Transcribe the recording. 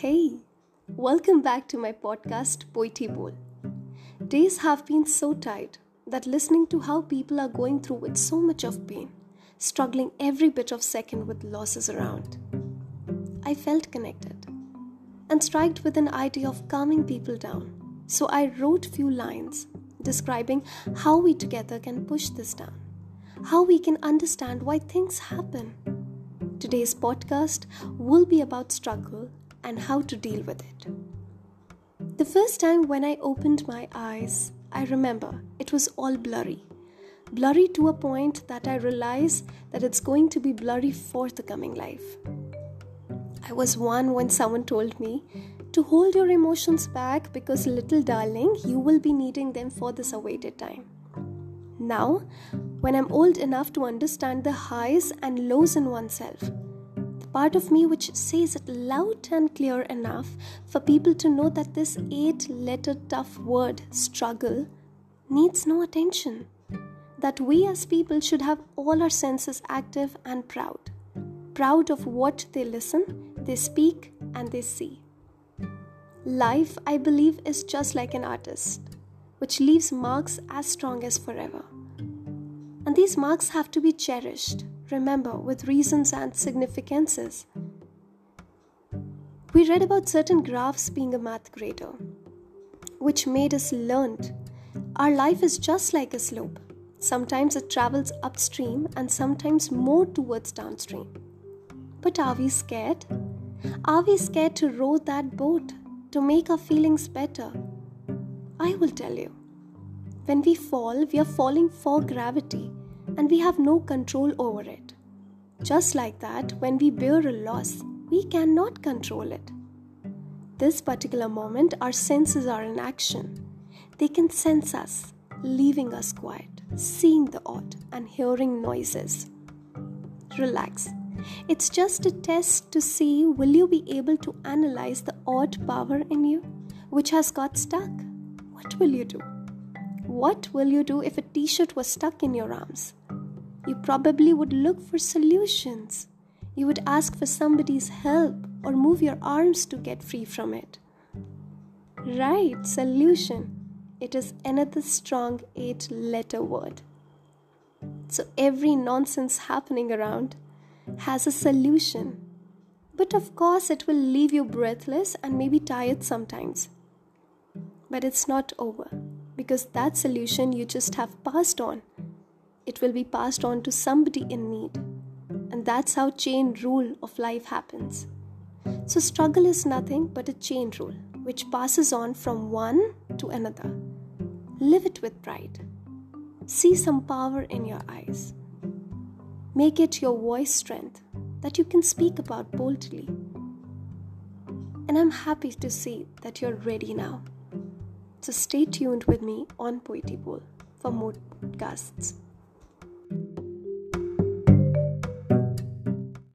Hey, welcome back to my podcast Poetry Bowl. Days have been so tight that listening to how people are going through with so much of pain, struggling every bit of second with losses around, I felt connected and striked with an idea of calming people down. So I wrote few lines describing how we together can push this down, how we can understand why things happen. Today's podcast will be about struggle and how to deal with it. The first time when I opened my eyes, I remember it was all blurry. Blurry to a point that I realize that it's going to be blurry for the coming life. I was one when someone told me to hold your emotions back because, little darling, you will be needing them for this awaited time. Now, when I'm old enough to understand the highs and lows in oneself, part of me which says it loud and clear enough for people to know that this eight letter tough word, struggle, needs no attention. That we as people should have all our senses active and proud. Proud of what they listen, they speak, and they see. Life, I believe, is just like an artist, which leaves marks as strong as forever. And these marks have to be cherished remember, with reasons and significances. We read about certain graphs being a math grader, which made us learn our life is just like a slope. Sometimes it travels upstream and sometimes more towards downstream. But are we scared? Are we scared to row that boat to make our feelings better? I will tell you. When we fall, we are falling for gravity and we have no control over it. Just like that, when we bear a loss, we cannot control it. This particular moment, our senses are in action. They can sense us, leaving us quiet, seeing the odd, and hearing noises. Relax. It's just a test to see will you be able to analyze the odd power in you which has got stuck? What will you do? What will you do if a t shirt was stuck in your arms? You probably would look for solutions. You would ask for somebody's help or move your arms to get free from it. Right, solution. It is another strong eight letter word. So every nonsense happening around has a solution. But of course, it will leave you breathless and maybe tired sometimes. But it's not over because that solution you just have passed on it will be passed on to somebody in need. And that's how chain rule of life happens. So, struggle is nothing but a chain rule which passes on from one to another. Live it with pride. See some power in your eyes. Make it your voice strength that you can speak about boldly. And I'm happy to see that you're ready now. So stay tuned with me on Poetry Bowl for more podcasts thank you